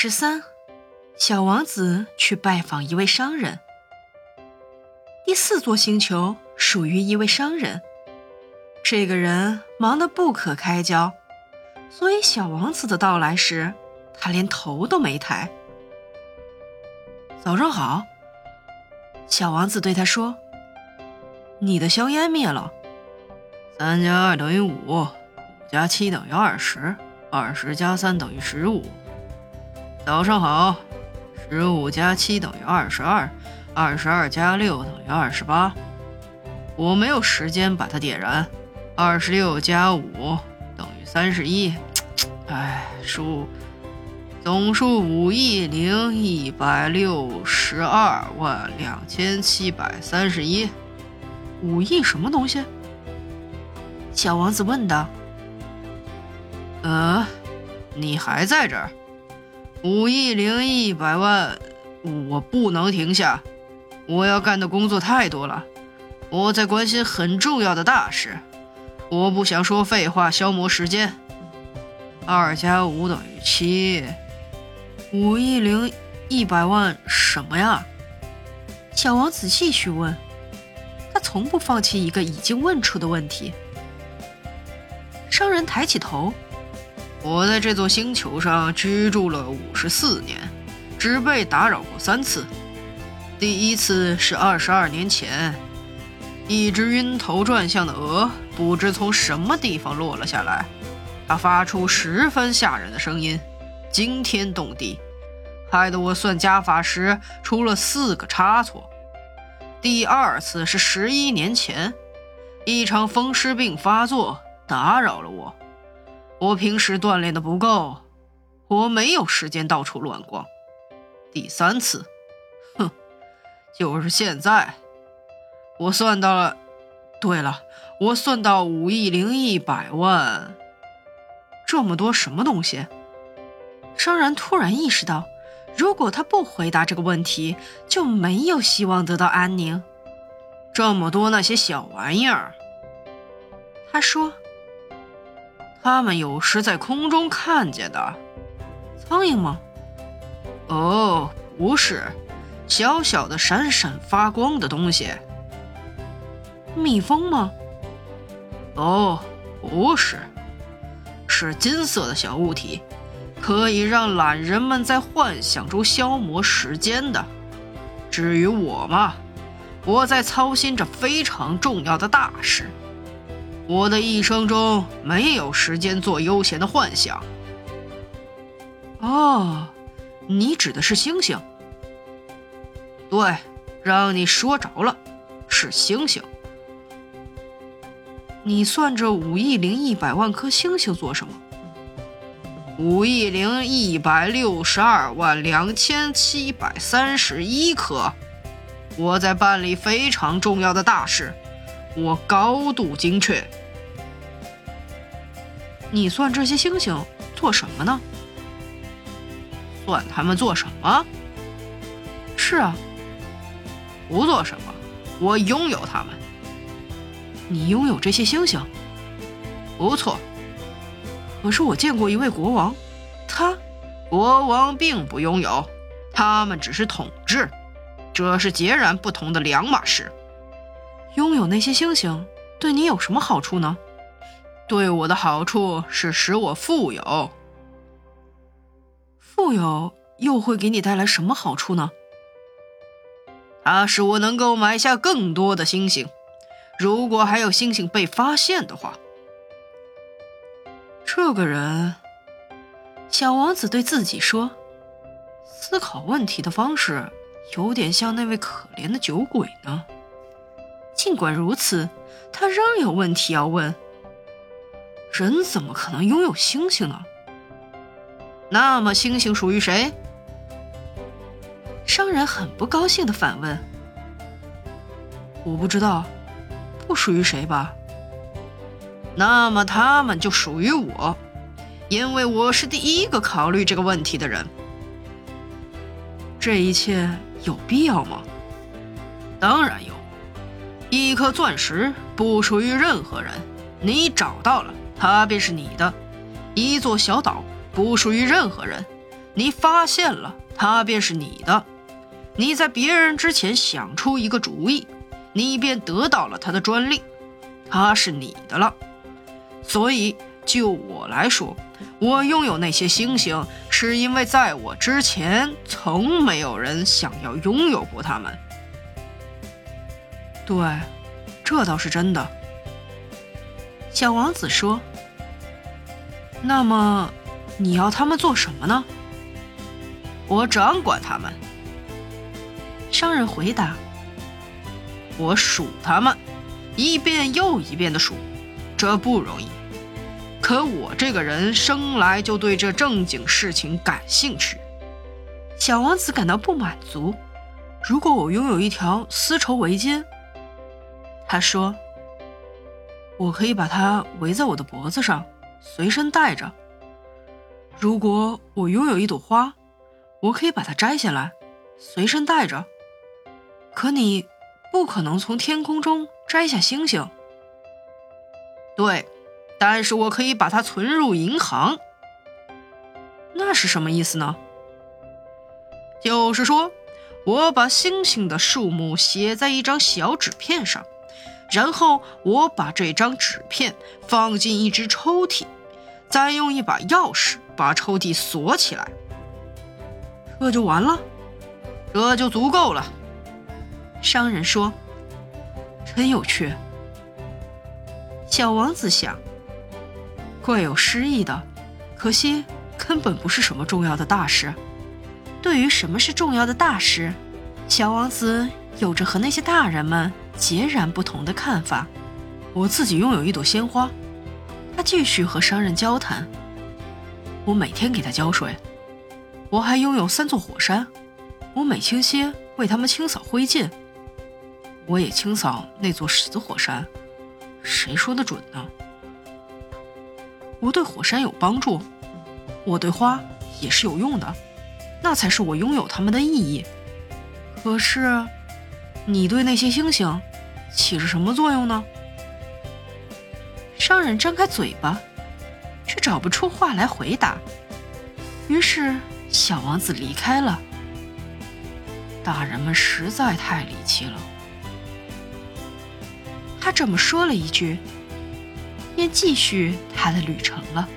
十三，小王子去拜访一位商人。第四座星球属于一位商人，这个人忙得不可开交，所以小王子的到来时，他连头都没抬。早上好，小王子对他说：“你的香烟灭了。三加二等于五，五加七等于二十，二十加三等于十五。”早上好，十五加七等于二十二，二十二加六等于二十八。我没有时间把它点燃。二十六加五等于三十一。哎，数总数五亿零一百六十二万两千七百三十一。五亿什么东西？小王子问道。呃，你还在这儿？五亿零一百万，我不能停下，我要干的工作太多了，我在关心很重要的大事，我不想说废话消磨时间。二加五等于七，五亿零一百万什么呀？小王子继续问，他从不放弃一个已经问出的问题。商人抬起头。我在这座星球上居住了五十四年，只被打扰过三次。第一次是二十二年前，一只晕头转向的鹅不知从什么地方落了下来，它发出十分吓人的声音，惊天动地，害得我算加法时出了四个差错。第二次是十一年前，一场风湿病发作打扰了我。我平时锻炼的不够，我没有时间到处乱逛。第三次，哼，就是现在，我算到了。对了，我算到五亿零一百万，这么多什么东西？商人突然意识到，如果他不回答这个问题，就没有希望得到安宁。这么多那些小玩意儿，他说。他们有时在空中看见的，苍蝇吗？哦，不是，小小的闪闪发光的东西。蜜蜂吗？哦，不是，是金色的小物体，可以让懒人们在幻想中消磨时间的。至于我嘛，我在操心着非常重要的大事。我的一生中没有时间做悠闲的幻想。哦，你指的是星星？对，让你说着了，是星星。你算这五亿零一百万颗星星做什么？五亿零一百六十二万两千七百三十一颗。我在办理非常重要的大事。我高度精确。你算这些星星做什么呢？算他们做什么？是啊，不做什么。我拥有他们。你拥有这些星星？不错。可是我见过一位国王，他，国王并不拥有，他们只是统治，这是截然不同的两码事。拥有那些星星对你有什么好处呢？对我的好处是使我富有。富有又会给你带来什么好处呢？它使我能够买下更多的星星。如果还有星星被发现的话，这个人，小王子对自己说，思考问题的方式有点像那位可怜的酒鬼呢。尽管如此，他仍有问题要问。人怎么可能拥有星星呢？那么星星属于谁？商人很不高兴的反问：“我不知道，不属于谁吧？那么他们就属于我，因为我是第一个考虑这个问题的人。这一切有必要吗？当然。”一颗钻石不属于任何人，你找到了，它便是你的；一座小岛不属于任何人，你发现了，它便是你的。你在别人之前想出一个主意，你便得到了它的专利，它是你的了。所以，就我来说，我拥有那些星星，是因为在我之前，从没有人想要拥有过它们。对，这倒是真的。小王子说：“那么，你要他们做什么呢？”我掌管他们。商人回答：“我数他们，一遍又一遍的数，这不容易。可我这个人生来就对这正经事情感兴趣。”小王子感到不满足。如果我拥有一条丝绸围巾，他说：“我可以把它围在我的脖子上，随身带着。如果我拥有一朵花，我可以把它摘下来，随身带着。可你不可能从天空中摘下星星。对，但是我可以把它存入银行。那是什么意思呢？就是说，我把星星的数目写在一张小纸片上，然后我把这张纸片放进一只抽屉，再用一把钥匙把抽屉锁起来。这就完了，这就足够了。商人说：“真有趣。”小王子想：“怪有诗意的，可惜根本不是什么重要的大事。”对于什么是重要的大事，小王子有着和那些大人们截然不同的看法。我自己拥有一朵鲜花，他继续和商人交谈。我每天给他浇水。我还拥有三座火山，我每清些为他们清扫灰烬。我也清扫那座死火山，谁说的准呢？我对火山有帮助，我对花也是有用的，那才是我拥有它们的意义。可是，你对那些星星起着什么作用呢？商人张开嘴巴，却找不出话来回答，于是。小王子离开了。大人们实在太离奇了。他这么说了一句，便继续他的旅程了。